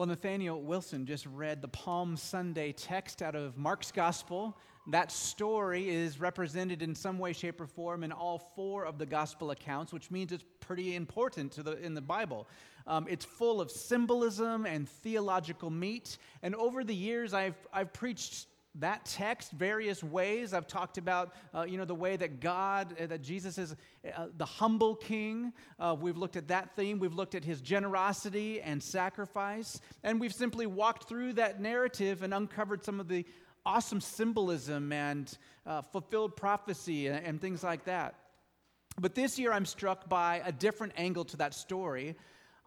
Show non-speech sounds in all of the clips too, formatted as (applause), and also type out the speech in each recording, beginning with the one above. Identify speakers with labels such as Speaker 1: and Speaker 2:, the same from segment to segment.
Speaker 1: Well, Nathaniel Wilson just read the Palm Sunday text out of Mark's Gospel. That story is represented in some way, shape, or form in all four of the Gospel accounts, which means it's pretty important to the, in the Bible. Um, it's full of symbolism and theological meat. And over the years, I've, I've preached that text various ways. I've talked about, uh, you know, the way that God, uh, that Jesus is uh, the humble king. Uh, we've looked at that theme. We've looked at his generosity and sacrifice. And we've simply walked through that narrative and uncovered some of the awesome symbolism and uh, fulfilled prophecy and, and things like that. But this year, I'm struck by a different angle to that story.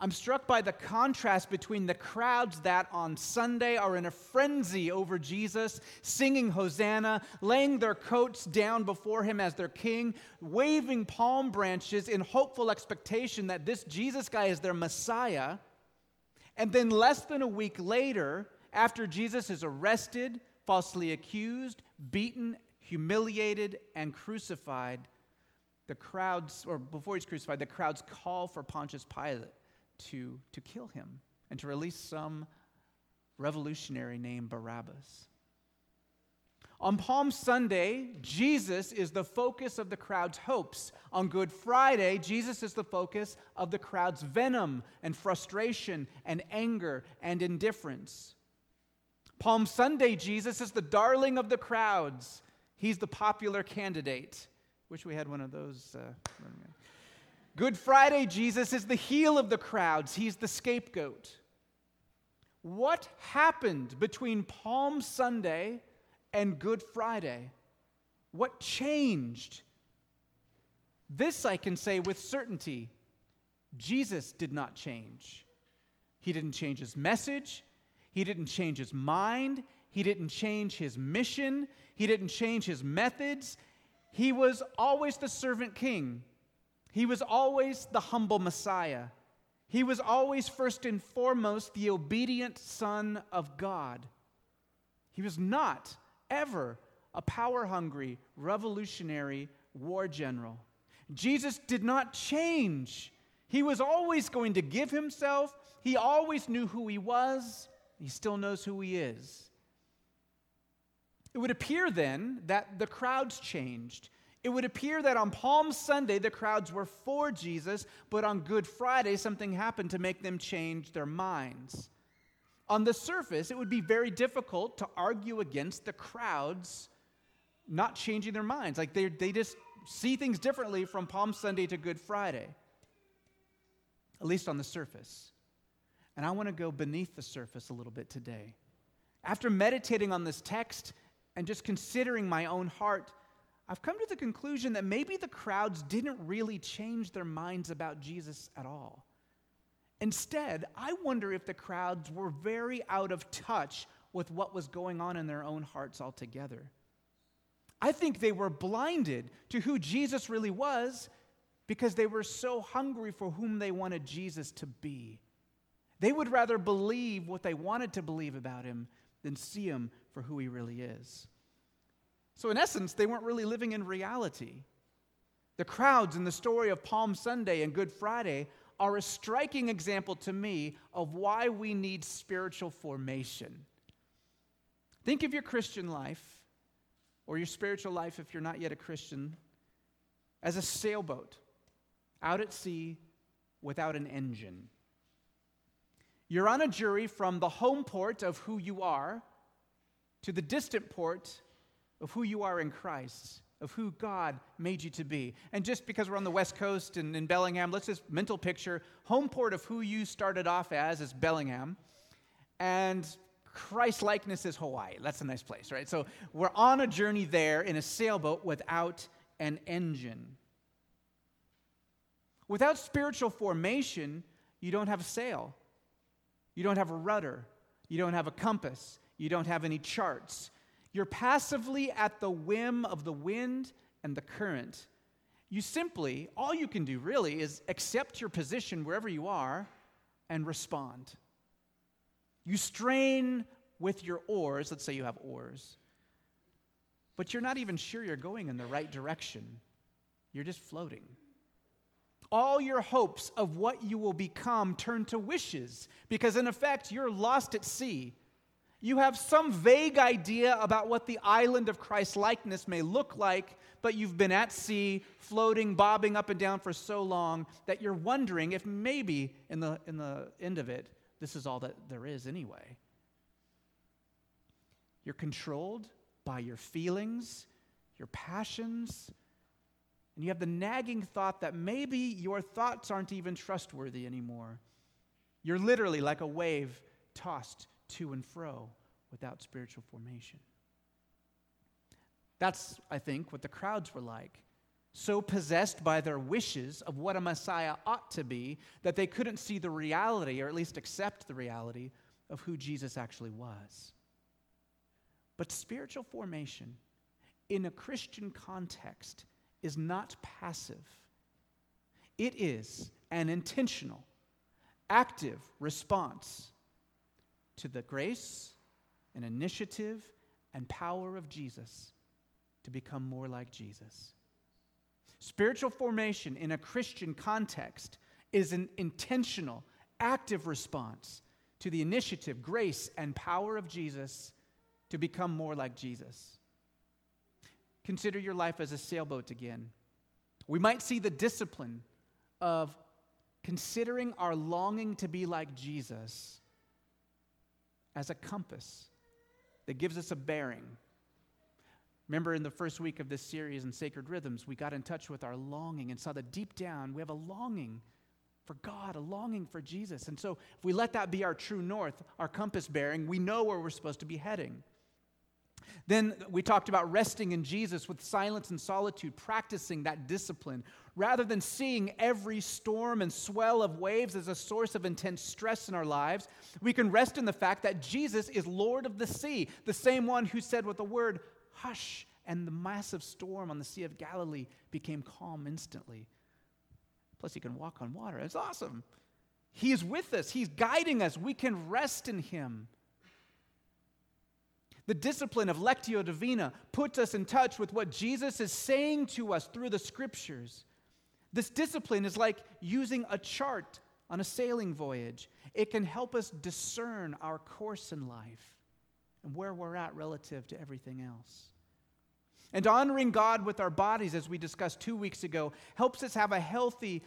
Speaker 1: I'm struck by the contrast between the crowds that on Sunday are in a frenzy over Jesus, singing Hosanna, laying their coats down before him as their king, waving palm branches in hopeful expectation that this Jesus guy is their Messiah. And then, less than a week later, after Jesus is arrested, falsely accused, beaten, humiliated, and crucified, the crowds, or before he's crucified, the crowds call for Pontius Pilate to, to kill him and to release some revolutionary named Barabbas. On Palm Sunday, Jesus is the focus of the crowd's hopes. On Good Friday, Jesus is the focus of the crowd's venom and frustration and anger and indifference. Palm Sunday, Jesus is the darling of the crowds. He's the popular candidate. Wish we had one of those. Uh, Good Friday, Jesus is the heel of the crowds, he's the scapegoat. What happened between Palm Sunday and Good Friday? What changed? This I can say with certainty Jesus did not change. He didn't change his message, he didn't change his mind, he didn't change his mission, he didn't change his methods. He was always the servant king. He was always the humble Messiah. He was always first and foremost the obedient Son of God. He was not ever a power hungry, revolutionary war general. Jesus did not change. He was always going to give himself. He always knew who he was. He still knows who he is. It would appear then that the crowds changed. It would appear that on Palm Sunday, the crowds were for Jesus, but on Good Friday, something happened to make them change their minds. On the surface, it would be very difficult to argue against the crowds not changing their minds. Like they, they just see things differently from Palm Sunday to Good Friday, at least on the surface. And I want to go beneath the surface a little bit today. After meditating on this text and just considering my own heart, I've come to the conclusion that maybe the crowds didn't really change their minds about Jesus at all. Instead, I wonder if the crowds were very out of touch with what was going on in their own hearts altogether. I think they were blinded to who Jesus really was because they were so hungry for whom they wanted Jesus to be. They would rather believe what they wanted to believe about him than see him for who he really is. So, in essence, they weren't really living in reality. The crowds in the story of Palm Sunday and Good Friday are a striking example to me of why we need spiritual formation. Think of your Christian life, or your spiritual life if you're not yet a Christian, as a sailboat out at sea without an engine. You're on a journey from the home port of who you are to the distant port of who you are in Christ, of who God made you to be. And just because we're on the West Coast and in Bellingham, let's just mental picture home port of who you started off as is Bellingham. And Christ likeness is Hawaii. That's a nice place, right? So we're on a journey there in a sailboat without an engine. Without spiritual formation, you don't have a sail. You don't have a rudder. You don't have a compass. You don't have any charts. You're passively at the whim of the wind and the current. You simply, all you can do really is accept your position wherever you are and respond. You strain with your oars, let's say you have oars, but you're not even sure you're going in the right direction. You're just floating. all your hopes of what you will become turn to wishes because, in effect, you're lost at sea. You have some vague idea about what the island of Christ likeness may look like, but you've been at sea, floating, bobbing up and down for so long that you're wondering if maybe in the, in the end of it, this is all that there is anyway. You're controlled by your feelings, your passions, and you have the nagging thought that maybe your thoughts aren't even trustworthy anymore. You're literally like a wave tossed to and fro without spiritual formation. That's, I think, what the crowds were like. So possessed by their wishes of what a Messiah ought to be that they couldn't see the reality, or at least accept the reality, of who Jesus actually was. But spiritual formation in a Christian context is not passive, it is an intentional, active response to the grace and initiative and power of Jesus to become more like Jesus. Spiritual formation in a Christian context is an intentional, active response to the initiative, grace, and power of Jesus to become more like Jesus. Consider your life as a sailboat again. We might see the discipline of considering our longing to be like Jesus as a compass that gives us a bearing. Remember in the first week of this series in Sacred Rhythms, we got in touch with our longing and saw that deep down we have a longing for God, a longing for Jesus. And so if we let that be our true north, our compass bearing, we know where we're supposed to be heading. Then we talked about resting in Jesus with silence and solitude, practicing that discipline. Rather than seeing every storm and swell of waves as a source of intense stress in our lives, we can rest in the fact that Jesus is Lord of the sea, the same one who said with the word, hush, and the massive storm on the Sea of Galilee became calm instantly. Plus, he can walk on water. It's awesome. He is with us, He's guiding us. We can rest in Him. The discipline of Lectio Divina puts us in touch with what Jesus is saying to us through the scriptures. This discipline is like using a chart on a sailing voyage, it can help us discern our course in life and where we're at relative to everything else. And honoring God with our bodies, as we discussed two weeks ago, helps us have a healthy,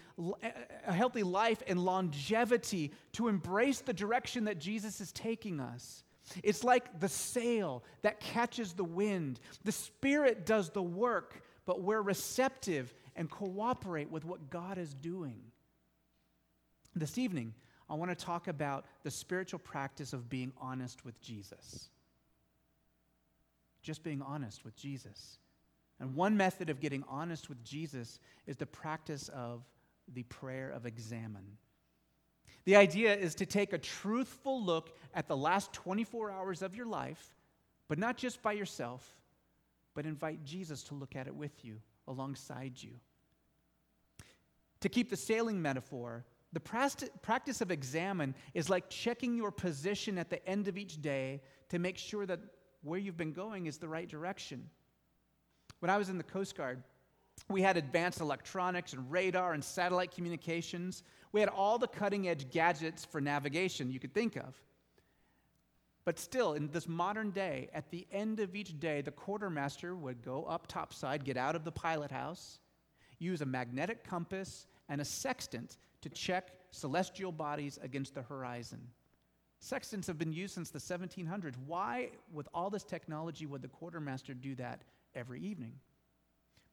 Speaker 1: a healthy life and longevity to embrace the direction that Jesus is taking us. It's like the sail that catches the wind. The Spirit does the work, but we're receptive and cooperate with what God is doing. This evening, I want to talk about the spiritual practice of being honest with Jesus. Just being honest with Jesus. And one method of getting honest with Jesus is the practice of the prayer of examen. The idea is to take a truthful look at the last 24 hours of your life, but not just by yourself, but invite Jesus to look at it with you, alongside you. To keep the sailing metaphor, the practice of examen is like checking your position at the end of each day to make sure that where you've been going is the right direction. When I was in the Coast Guard, we had advanced electronics and radar and satellite communications. We had all the cutting edge gadgets for navigation you could think of. But still, in this modern day, at the end of each day, the quartermaster would go up topside, get out of the pilot house, use a magnetic compass and a sextant to check celestial bodies against the horizon. Sextants have been used since the 1700s. Why, with all this technology, would the quartermaster do that every evening?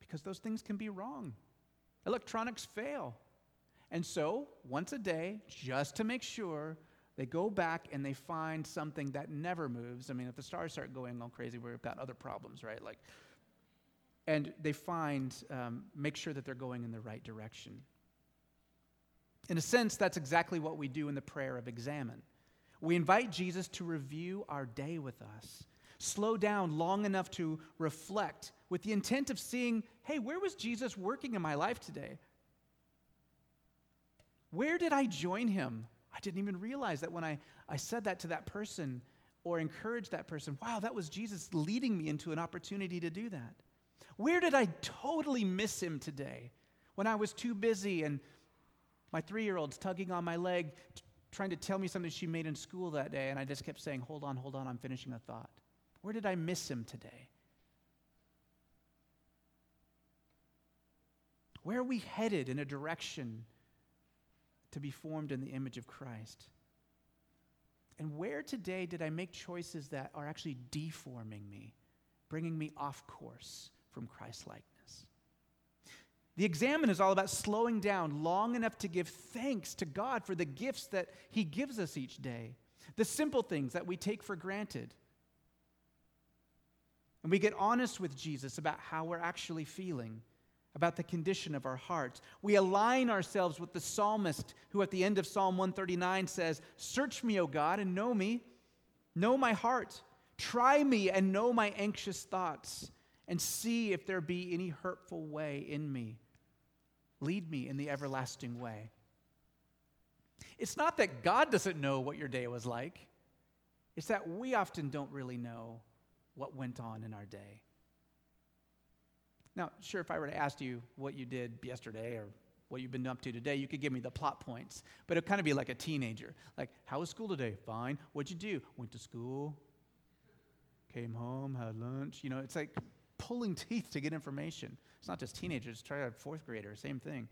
Speaker 1: Because those things can be wrong. Electronics fail. And so, once a day, just to make sure, they go back and they find something that never moves. I mean, if the stars start going all crazy, we've got other problems, right? Like, and they find, um, make sure that they're going in the right direction. In a sense, that's exactly what we do in the prayer of examen. We invite Jesus to review our day with us slow down long enough to reflect with the intent of seeing hey, where was Jesus working in my life today? Where did I join him? I didn't even realize that when I, I said that to that person or encouraged that person, wow, that was Jesus leading me into an opportunity to do that. Where did I totally miss him today? When I was too busy and My three year old's tugging on my leg, t- trying to tell me something she made in school that day, and I just kept saying, Hold on, hold on, I'm finishing a thought. Where did I miss him today? Where are we headed in a direction to be formed in the image of Christ? And where today did I make choices that are actually deforming me, bringing me off course from Christ likeness? The examen is all about slowing down long enough to give thanks to God for the gifts that He gives us each day, the simple things that we take for granted. And we get honest with Jesus about how we're actually feeling, about the condition of our hearts. We align ourselves with the psalmist who, at the end of Psalm 139, says, Search me, O God, and know me. Know my heart. Try me and know my anxious thoughts, and see if there be any hurtful way in me Lead me in the everlasting way. It's not that God doesn't know what your day was like, it's that we often don't really know what went on in our day. Now, sure, if I were to ask you what you did yesterday or what you've been up to today, you could give me the plot points. But it'd kind of be like a teenager. Like, how was school today? Fine. What'd you do? Went to school, came home, had lunch. You know, it's like pulling (laughs) teeth to get information. It's not just teenagers, try a fourth grader, same thing.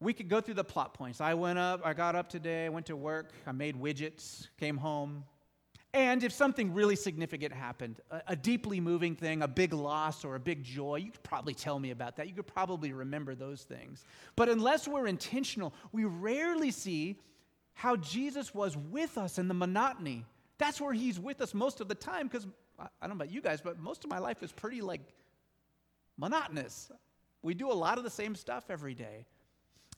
Speaker 1: We could go through the plot points. I went up, I got up today, went to work, I made widgets, came home. And if something really significant happened, a, a, deeply moving thing, a big loss or a big joy, you could probably tell me about that. You could probably remember those things. But unless we're intentional, we rarely see how Jesus was with us in the monotony. That's where he's with us most of the time because I don't know about you guys, but most of my life is pretty like monotonous. We do a lot of the same stuff every day.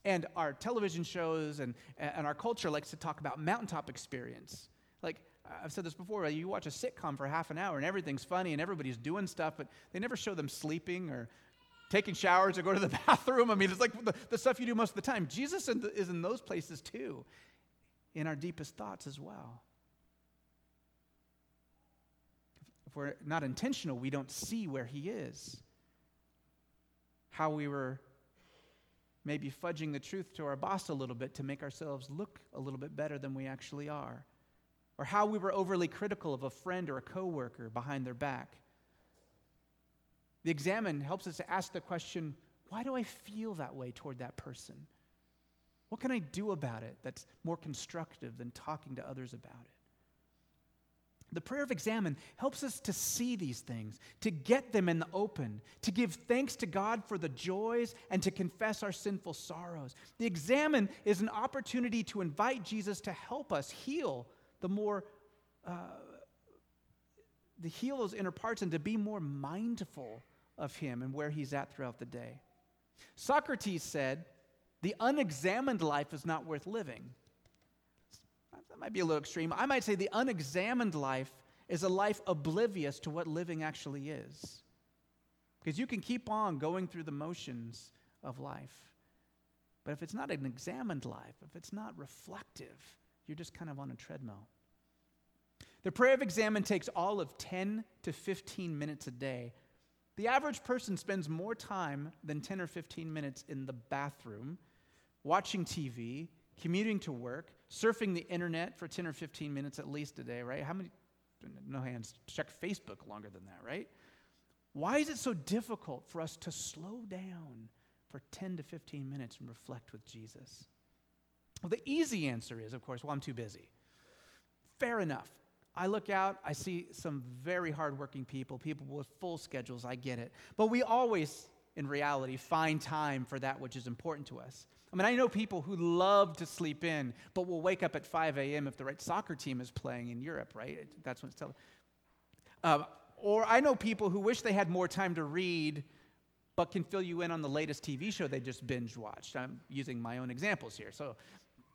Speaker 1: And our television shows and, and our culture likes to talk about mountaintop experience. I've said this before, you watch a sitcom for half an hour and everything's funny and everybody's doing stuff, but they never show them sleeping or taking showers or go to the (laughs) bathroom. I mean, it's like the, the stuff you do most of the time. Jesus is in those places too, in our deepest thoughts as well. If we're not intentional, we don't see where he is how we were maybe fudging the truth to our boss a little bit to make ourselves look a little bit better than we actually are, or how we were overly critical of a friend or a coworker behind their back. The examen helps us to ask the question why do I feel that way toward that person? What can I do about it that's more constructive than talking to others about it? The prayer of examen helps us to see these things, to get them in the open, to give thanks to God for the joys, and to confess our sinful sorrows. The examen is an opportunity to invite Jesus to help us heal the more, uh, to heal those inner parts and to be more mindful of Him and where He's at throughout the day. Socrates said, The unexamined life is not worth living that might be a little extreme. I might say the unexamined life is a life oblivious to what living actually is. Because you can keep on going through the motions of life. But if it's not an examined life, if it's not reflective, you're just kind of on a treadmill. The prayer of examen takes all of 10 to 15 minutes a day. The average person spends more time than 10 or 15 minutes in the bathroom, watching TV, commuting to work, surfing the internet for 10 or 15 minutes at least a day, right? How many, no hands, check Facebook longer than that, right? Why is it so difficult for us to slow down for 10 to 15 minutes and reflect with Jesus? Well, the easy answer is, of course, well, I'm too busy. Fair enough. I look out, I see some very hardworking people, people with full schedules, I get it. But we always, in reality, find time for that which is important to us. I mean, I know people who love to sleep in, but will wake up at 5 a.m. if the right soccer team is playing in Europe, right? That's when it's telling. Uh, or I know people who wish they had more time to read, but can fill you in on the latest TV show they just binge watched. I'm using my own examples here. So,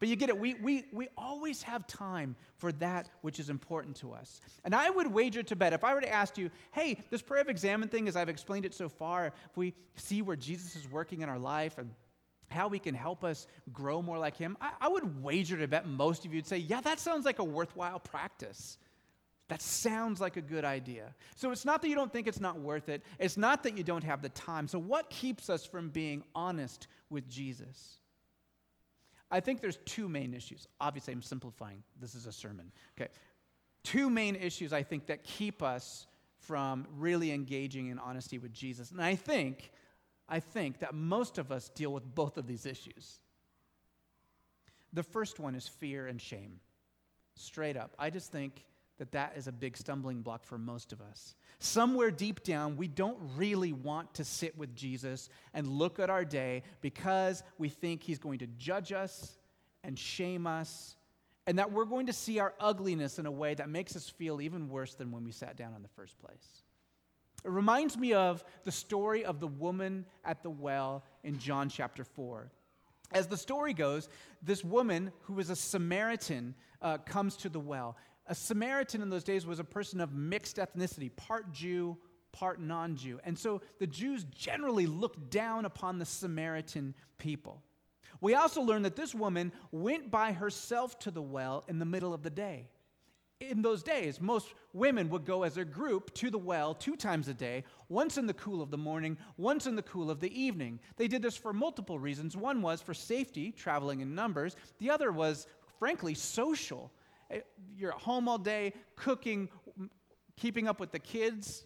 Speaker 1: but you get it. We, we, we always have time for that which is important to us. And I would wager to bet if I were to ask you, hey, this prayer of examen thing, as I've explained it so far, if we see where Jesus is working in our life and how he can help us grow more like him, I, I would wager to bet most of you would say, yeah, that sounds like a worthwhile practice. That sounds like a good idea. So it's not that you don't think it's not worth it. It's not that you don't have the time. So, what keeps us from being honest with Jesus? I think there's two main issues. Obviously, I'm simplifying. This is a sermon. Okay. Two main issues I think that keep us from really engaging in honesty with Jesus. And I think I think that most of us deal with both of these issues. The first one is fear and shame. Straight up. I just think that that is a big stumbling block for most of us. Somewhere deep down, we don't really want to sit with Jesus and look at our day because we think he's going to judge us and shame us, and that we're going to see our ugliness in a way that makes us feel even worse than when we sat down in the first place. It reminds me of the story of the woman at the well in John chapter 4. As the story goes, this woman who was a Samaritan uh, comes to the well. A Samaritan in those days was a person of mixed ethnicity, part Jew, part non Jew. And so the Jews generally looked down upon the Samaritan people. We also learn that this woman went by herself to the well in the middle of the day. In those days, most women would go as a group to the well two times a day, once in the cool of the morning, once in the cool of the evening. They did this for multiple reasons. One was for safety, traveling in numbers, the other was, frankly, social. You're at home all day, cooking, keeping up with the kids.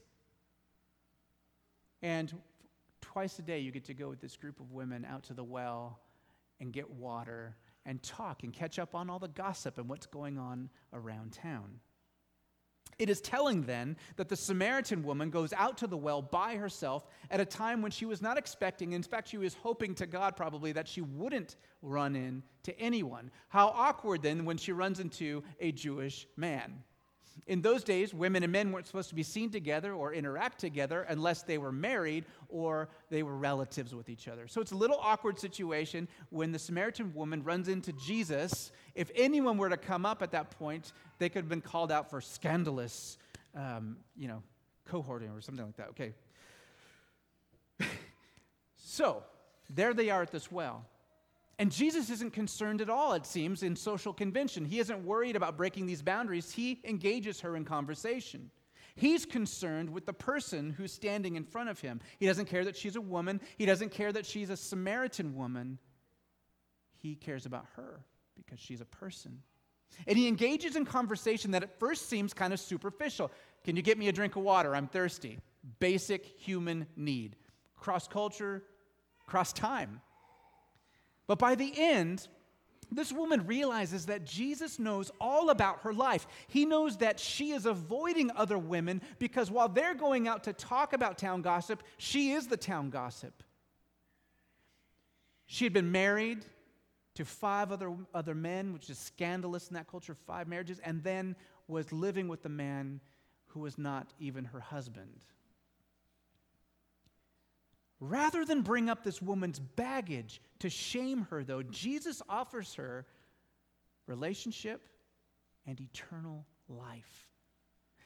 Speaker 1: And twice a day, you get to go with this group of women out to the well and get water and talk and catch up on all the gossip and what's going on around town. It is telling then that the Samaritan woman goes out to the well by herself at a time when she was not expecting. In fact, she was hoping to God probably that she wouldn't run into anyone. How awkward then when she runs into a Jewish man. In those days, women and men weren't supposed to be seen together or interact together unless they were married or they were relatives with each other. So it's a little awkward situation when the Samaritan woman runs into Jesus. If anyone were to come up at that point, they could have been called out for scandalous, um, you know, cohorting or something like that. Okay. (laughs) so there they are at this well. And Jesus isn't concerned at all, it seems, in social convention. He isn't worried about breaking these boundaries. He engages her in conversation. He's concerned with the person who's standing in front of him. He doesn't care that she's a woman, he doesn't care that she's a Samaritan woman. He cares about her because she's a person. And he engages in conversation that at first seems kind of superficial. Can you get me a drink of water? I'm thirsty. Basic human need. Cross culture, cross time. But by the end, this woman realizes that Jesus knows all about her life. He knows that she is avoiding other women because while they're going out to talk about town gossip, she is the town gossip. She had been married to five other, other men, which is scandalous in that culture, five marriages, and then was living with the man who was not even her husband. Rather than bring up this woman's baggage to shame her, though, Jesus offers her relationship and eternal life.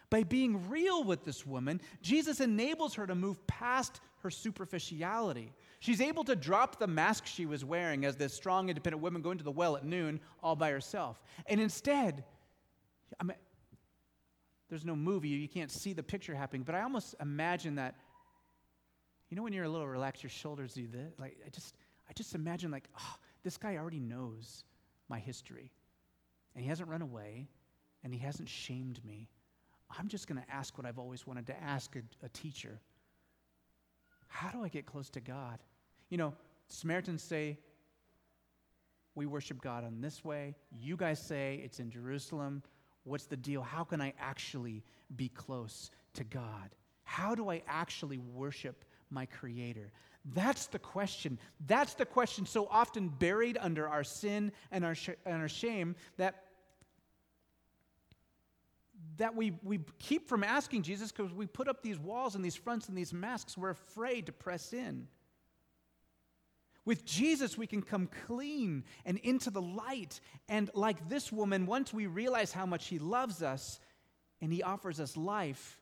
Speaker 1: By being real with this woman, Jesus enables her to move past her superficiality. She's able to drop the mask she was wearing as this strong, independent woman going to the well at noon all by herself. And instead, I mean, there's no movie, you can't see the picture happening, but I almost imagine that you know when you're a little relaxed, your shoulders do this? Like I just I just imagine like, oh, this guy already knows my history. And he hasn't run away, and he hasn't shamed me. I'm just going to ask what I've always wanted to ask a, a teacher. How do I get close to God? You know, Samaritans say, we worship God on this way. You guys say it's in Jerusalem. What's the deal? How can I actually be close to God? How do I actually worship my Creator? That's the question. That's the question so often buried under our sin and our, sh- and our shame that, that we, we keep from asking Jesus because we put up these walls and these fronts and these masks. We're afraid to press in. With Jesus, we can come clean and into the light. And like this woman, once we realize how much He loves us and He offers us life,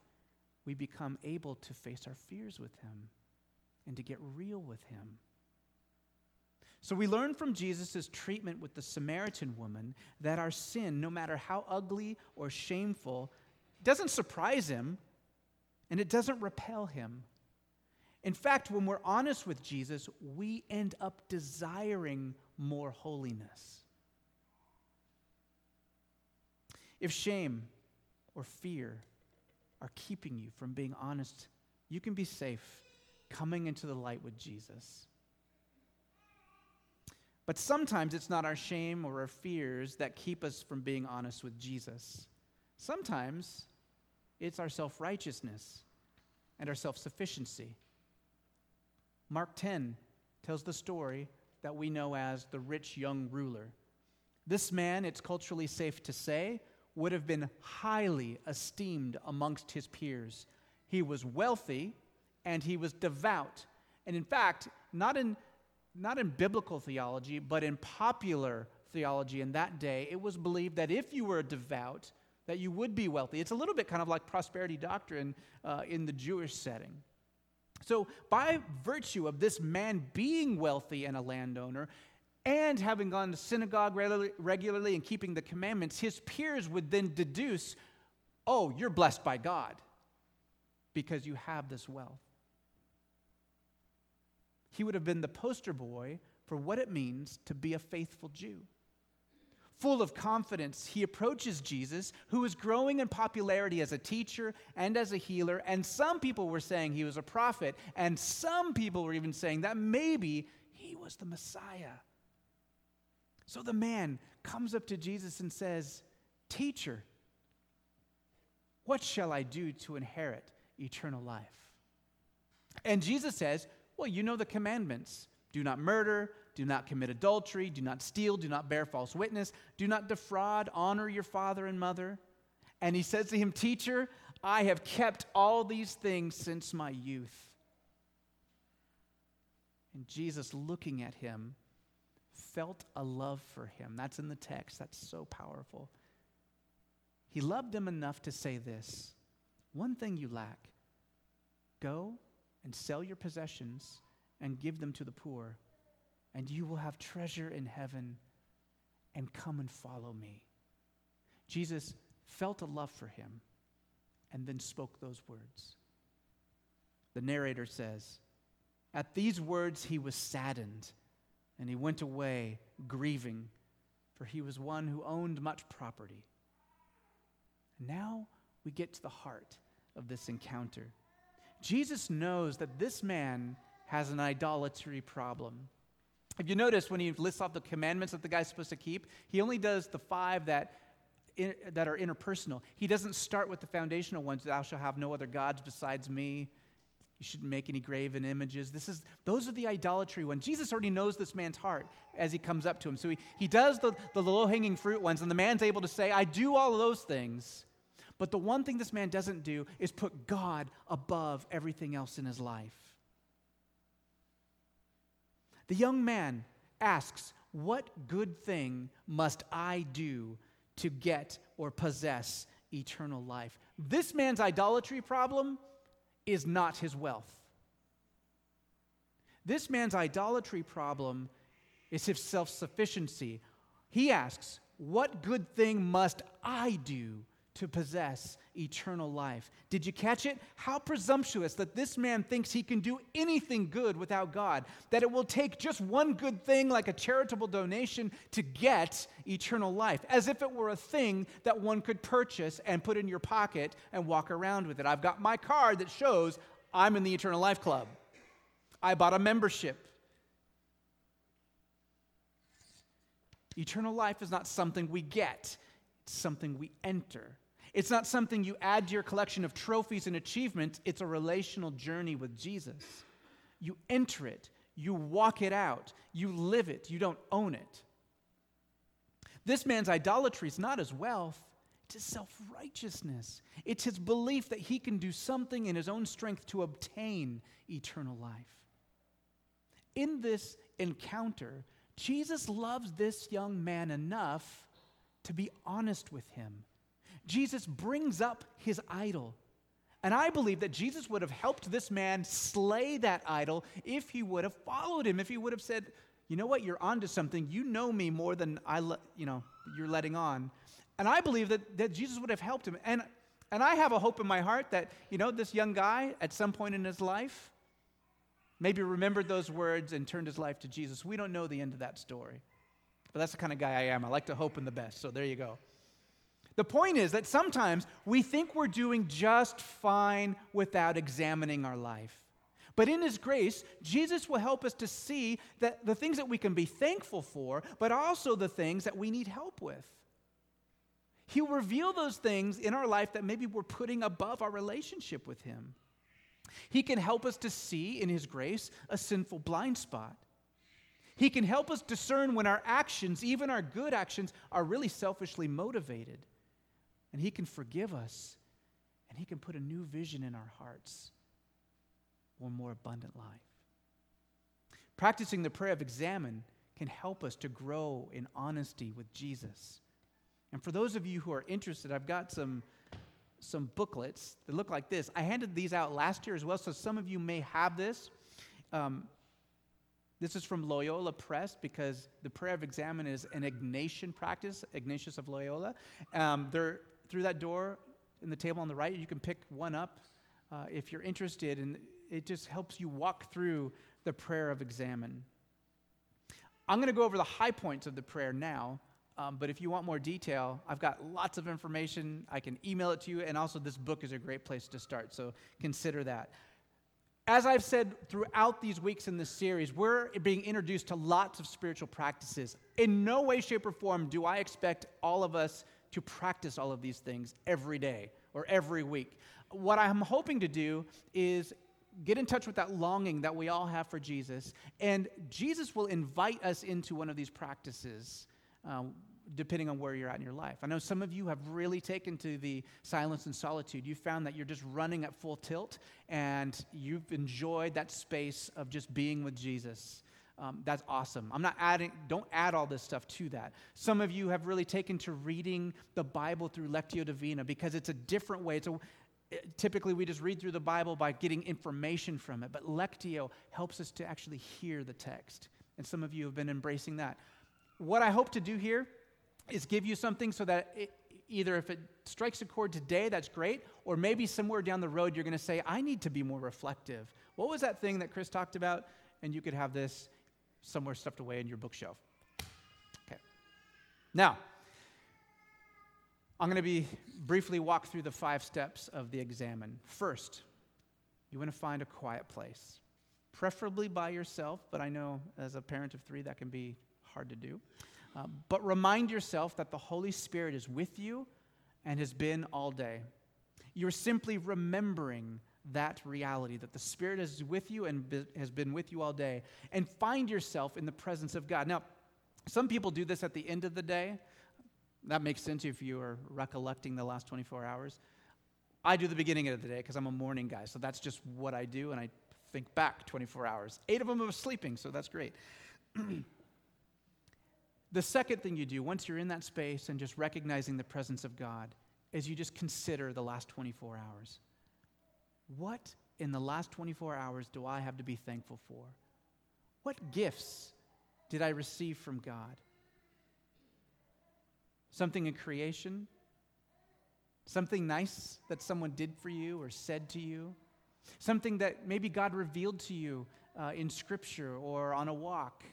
Speaker 1: we become able to face our fears with Him and to get real with him. So we learn from Jesus' treatment with the Samaritan woman that our sin, no matter how ugly or shameful, doesn't surprise him and it doesn't repel him. In fact, when we're honest with Jesus, we end up desiring more holiness. If shame or fear are keeping you from being honest, you can be safe coming into the light with Jesus. But sometimes it's not our shame or our fears that keep us from being honest with Jesus. Sometimes it's our self righteousness and our self sufficiency. Mark 10 tells the story that we know as the rich young ruler. This man, it's culturally safe to say, would have been highly esteemed amongst his peers. He was wealthy and he was devout. And in fact, not in, not in biblical theology, but in popular theology in that day, it was believed that if you were devout, that you would be wealthy. It's a little bit kind of like prosperity doctrine uh, in the Jewish setting. So, by virtue of this man being wealthy and a landowner, and having gone to synagogue regularly and keeping the commandments, his peers would then deduce, oh, you're blessed by God because you have this wealth. He would have been the poster boy for what it means to be a faithful Jew. Full of confidence, he approaches Jesus, who is growing in popularity as a teacher and as a healer. And some people were saying he was a prophet, and some people were even saying that maybe he was the Messiah. So the man comes up to Jesus and says, Teacher, what shall I do to inherit eternal life? And Jesus says, Well, you know the commandments do not murder, do not commit adultery, do not steal, do not bear false witness, do not defraud, honor your father and mother. And he says to him, Teacher, I have kept all these things since my youth. And Jesus, looking at him, felt a love for him. That's in the text. That's so powerful. He loved him enough to say this One thing you lack go and sell your possessions and give them to the poor and you will have treasure in heaven, and come and follow me. Jesus felt a love for him and then spoke those words. The narrator says, At these words he was saddened, and he went away grieving, for he was one who owned much property. Now we get to the heart of this encounter. Jesus knows that this man has an idolatry problem. If you notice, when he lists off the commandments that the guy's supposed to keep, he only does the five that, in, that are interpersonal. He doesn't start with the foundational ones thou shalt have no other gods besides me. You shouldn't make any graven images. This is, those are the idolatry ones. Jesus already knows this man's heart as he comes up to him. So he, he does the, the low hanging fruit ones, and the man's able to say, I do all of those things. But the one thing this man doesn't do is put God above everything else in his life. The young man asks, What good thing must I do to get or possess eternal life? This man's idolatry problem is not his wealth. This man's idolatry problem is his self sufficiency. He asks, What good thing must I do to possess eternal life. Did you catch it? How presumptuous that this man thinks he can do anything good without God, that it will take just one good thing, like a charitable donation, to get eternal life, as if it were a thing that one could purchase and put in your pocket and walk around with it. I've got my card that shows I'm in the Eternal Life Club. I bought a membership. Eternal life is not something we get, it's something we enter. It's not something you add to your collection of trophies and achievements, it's a relational journey with Jesus. You enter it, you walk it out, you live it, you don't own it. This man's idolatry is not his wealth, it's his self righteousness. It's his belief that he can do something in his own strength to obtain eternal life. In this encounter, Jesus loves this young man enough to be honest with him Jesus brings up his idol. And I believe that Jesus would have helped this man slay that idol if he would have followed him, if he would have said, you know what, you're onto something. You know me more than I, le- you know, you're letting on. And I believe that, that Jesus would have helped him. And, and I have a hope in my heart that, you know, this young guy at some point in his life, maybe remembered those words and turned his life to Jesus. We don't know the end of that story. But that's the kind of guy I am. I like to hope in the best. So there you go. The point is that sometimes we think we're doing just fine without examining our life. But in His grace, Jesus will help us to see that the things that we can be thankful for, but also the things that we need help with. He'll reveal those things in our life that maybe we're putting above our relationship with Him. He can help us to see in His grace a sinful blind spot. He can help us discern when our actions, even our good actions, are really selfishly motivated. And He can forgive us, and He can put a new vision in our hearts for more abundant life. Practicing the prayer of examen can help us to grow in honesty with Jesus. And for those of you who are interested, I've got some, some booklets that look like this. I handed these out last year as well, so some of you may have this. Um, this is from Loyola Press because the prayer of examen is an Ignatian practice, Ignatius of Loyola. Um, they're through that door in the table on the right. You can pick one up uh, if you're interested, and it just helps you walk through the prayer of examen. I'm going to go over the high points of the prayer now, um, but if you want more detail, I've got lots of information. I can email it to you, and also this book is a great place to start, so consider that. As I've said throughout these weeks in this series, we're being introduced to lots of spiritual practices. In no way, shape, or form do I expect all of us to practice all of these things every day or every week. What I'm hoping to do is get in touch with that longing that we all have for Jesus, and Jesus will invite us into one of these practices. Um, depending on where you're at in your life. I know some of you have really taken to the silence and solitude. You found that you're just running at full tilt and you've enjoyed that space of just being with Jesus. Um, that's awesome. I'm not adding, don't add all this stuff to that. Some of you have really taken to reading the Bible through Lectio Divina because it's a different way. It's a, typically, we just read through the Bible by getting information from it, but Lectio helps us to actually hear the text. And some of you have been embracing that. What I hope to do here is give you something so that it, either if it strikes a chord today, that's great, or maybe somewhere down the road you're going to say, I need to be more reflective. What was that thing that Chris talked about? And you could have this somewhere stuffed away in your bookshelf. Okay. Now, I'm going to be briefly walk through the five steps of the examen. First, you want to find a quiet place, preferably by yourself, but I know as a parent of three that can be hard to do. Uh, but remind yourself that the Holy Spirit is with you and has been all day. You're simply remembering that reality that the Spirit is with you and be, has been with you all day, and find yourself in the presence of God. Now, some people do this at the end of the day. That makes sense if you are recollecting the last 24 hours. I do the beginning of the day because I'm a morning guy, so that's just what I do, and I think back 24 hours. Eight of them are sleeping, so that's great. (clears throat) The second thing you do once you're in that space and just recognizing the presence of God is you just consider the last 24 hours. What in the last 24 hours do I have to be thankful for? What gifts did I receive from God? Something in creation? Something nice that someone did for you or said to you? Something that maybe God revealed to you uh, in Scripture or on a walk?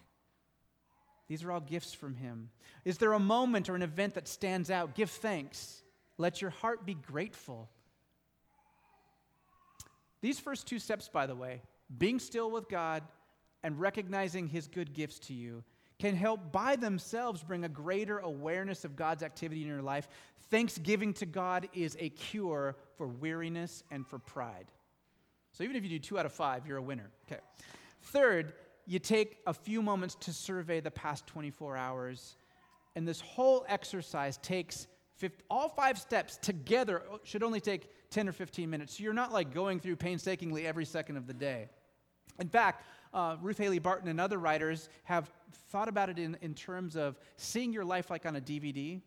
Speaker 1: These are all gifts from Him. Is there a moment or an event that stands out? Give thanks. Let your heart be grateful. These first two steps, by the way, being still with God and recognizing His good gifts to you, can help by themselves bring a greater awareness of God's activity in your life. Thanksgiving to God is a cure for weariness and for pride. So even if you do two out of five, you're a winner. Okay. Third, you take a few moments to survey the past 24 hours, and this whole exercise takes 50, all five steps together should only take 10 or 15 minutes. So you're not like going through painstakingly every second of the day. In fact, uh, Ruth Haley Barton and other writers have thought about it in, in terms of seeing your life like on a DVD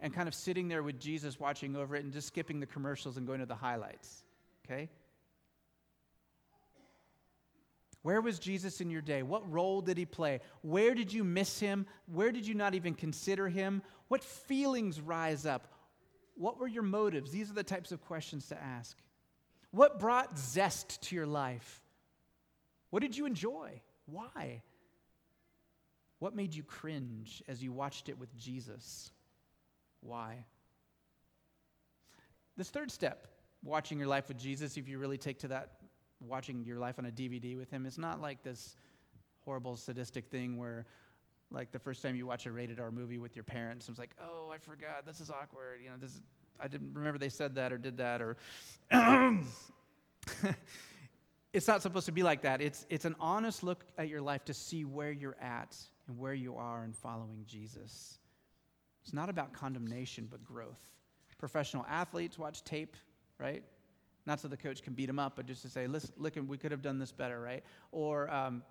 Speaker 1: and kind of sitting there with Jesus watching over it and just skipping the commercials and going to the highlights. Okay? Where was Jesus in your day? What role did he play? Where did you miss him? Where did you not even consider him? What feelings rise up? What were your motives? These are the types of questions to ask. What brought zest to your life? What did you enjoy? Why? What made you cringe as you watched it with Jesus? Why? This third step, watching your life with Jesus, if you really take to that, watching your life on a DVD with him, it's not like this horrible sadistic thing where like the first time you watch a rated R movie with your parents, it's like, oh, I forgot, this is awkward. You know, this is, I didn't remember they said that or did that or. (coughs) it's not supposed to be like that. It's, it's an honest look at your life to see where you're at and where you are in following Jesus. It's not about condemnation, but growth. Professional athletes watch tape, right? Not so the coach can beat them up, but just to say, listen, look, we could have done this better, right? Or, um,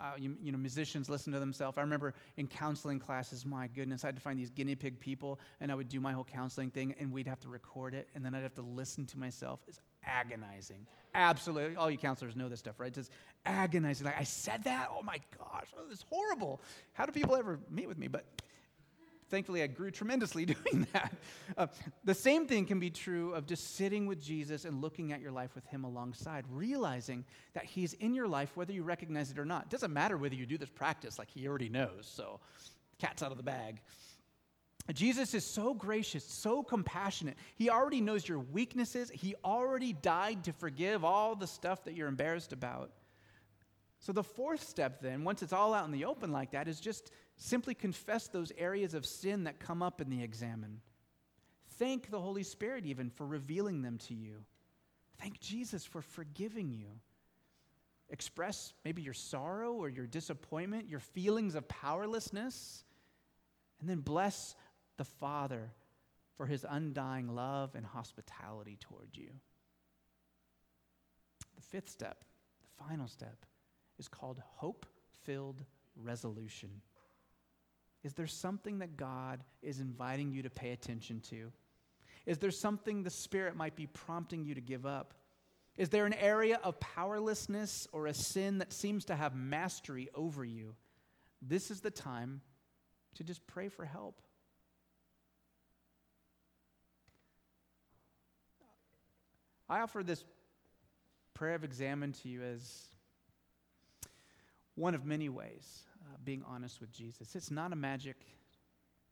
Speaker 1: uh, you, you, know, musicians listen to themselves. I remember in counseling classes, my goodness, I had to find these guinea pig people, and I would do my whole counseling thing, and we'd have to record it, and then I'd have to listen to myself. It's agonizing. Absolutely. All you counselors know this stuff, right? It's just agonizing. Like, I said that? Oh my gosh, oh, this is horrible. How do people ever meet with me? But thankfully, I grew tremendously (laughs) doing that. Uh, the same thing can be true of just sitting with Jesus and looking at your life with Him alongside, realizing that He's in your life whether you recognize it or not. It doesn't matter whether you do this practice, like He already knows, so cat's out of the bag. Jesus is so gracious, so compassionate. He already knows your weaknesses. He already died to forgive all the stuff that you're embarrassed about. So, the fourth step, then, once it's all out in the open like that, is just simply confess those areas of sin that come up in the examen. Thank the Holy Spirit, even, for revealing them to you. Thank Jesus for forgiving you. Express maybe your sorrow or your disappointment, your feelings of powerlessness, and then bless the Father for his undying love and hospitality toward you. The fifth step, the final step, is called hope filled resolution. Is there something that God is inviting you to pay attention to? Is there something the Spirit might be prompting you to give up? Is there an area of powerlessness or a sin that seems to have mastery over you? This is the time to just pray for help. I offer this prayer of examen to you as one of many ways, uh, being honest with Jesus. It's not a magic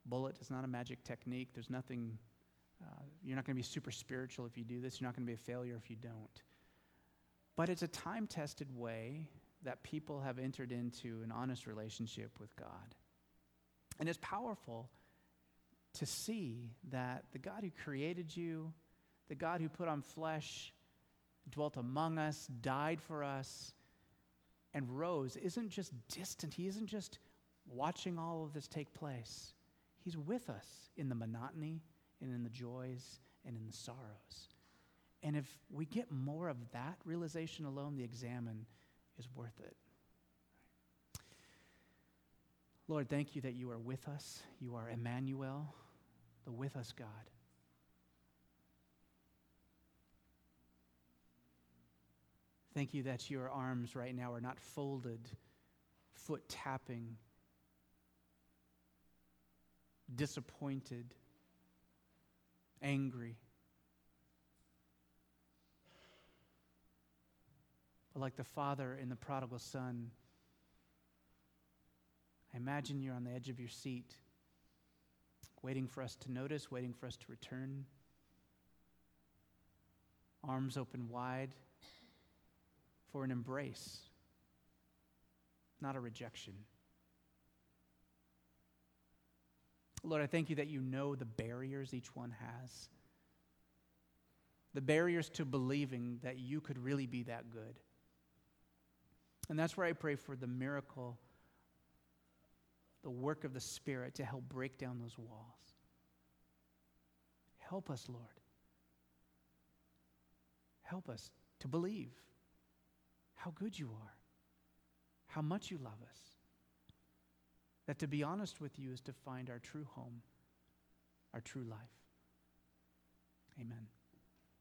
Speaker 1: bullet, it's not a magic technique. There's nothing, uh, you're not going to be super spiritual if you do this, you're not going to be a failure if you don't. But it's a time tested way that people have entered into an honest relationship with God. And it's powerful to see that the God who created you, the God who put on flesh, dwelt among us, died for us, and rose isn't just distant. He isn't just watching all of this take place. He's with us in the monotony and in the joys and in the sorrows. And if we get more of that realization alone, the examen is worth it. Lord, thank you that you are with us. You are Emmanuel, the with us God. Thank you that your arms right now are not folded, foot tapping, disappointed, angry. But like the father in the prodigal son, I imagine you're on the edge of your seat, waiting for us to notice, waiting for us to return. Arms open wide for an embrace, not a rejection. Lord, I thank you that you know the barriers each one has. The barriers to believing that you could really be that good. And that's where I pray for the miracle, the work of the Spirit to help break down those walls. Help us, Lord. Help us to believe how good you are, how much you love us. That to be honest with you is to find our true home, our true life. Amen.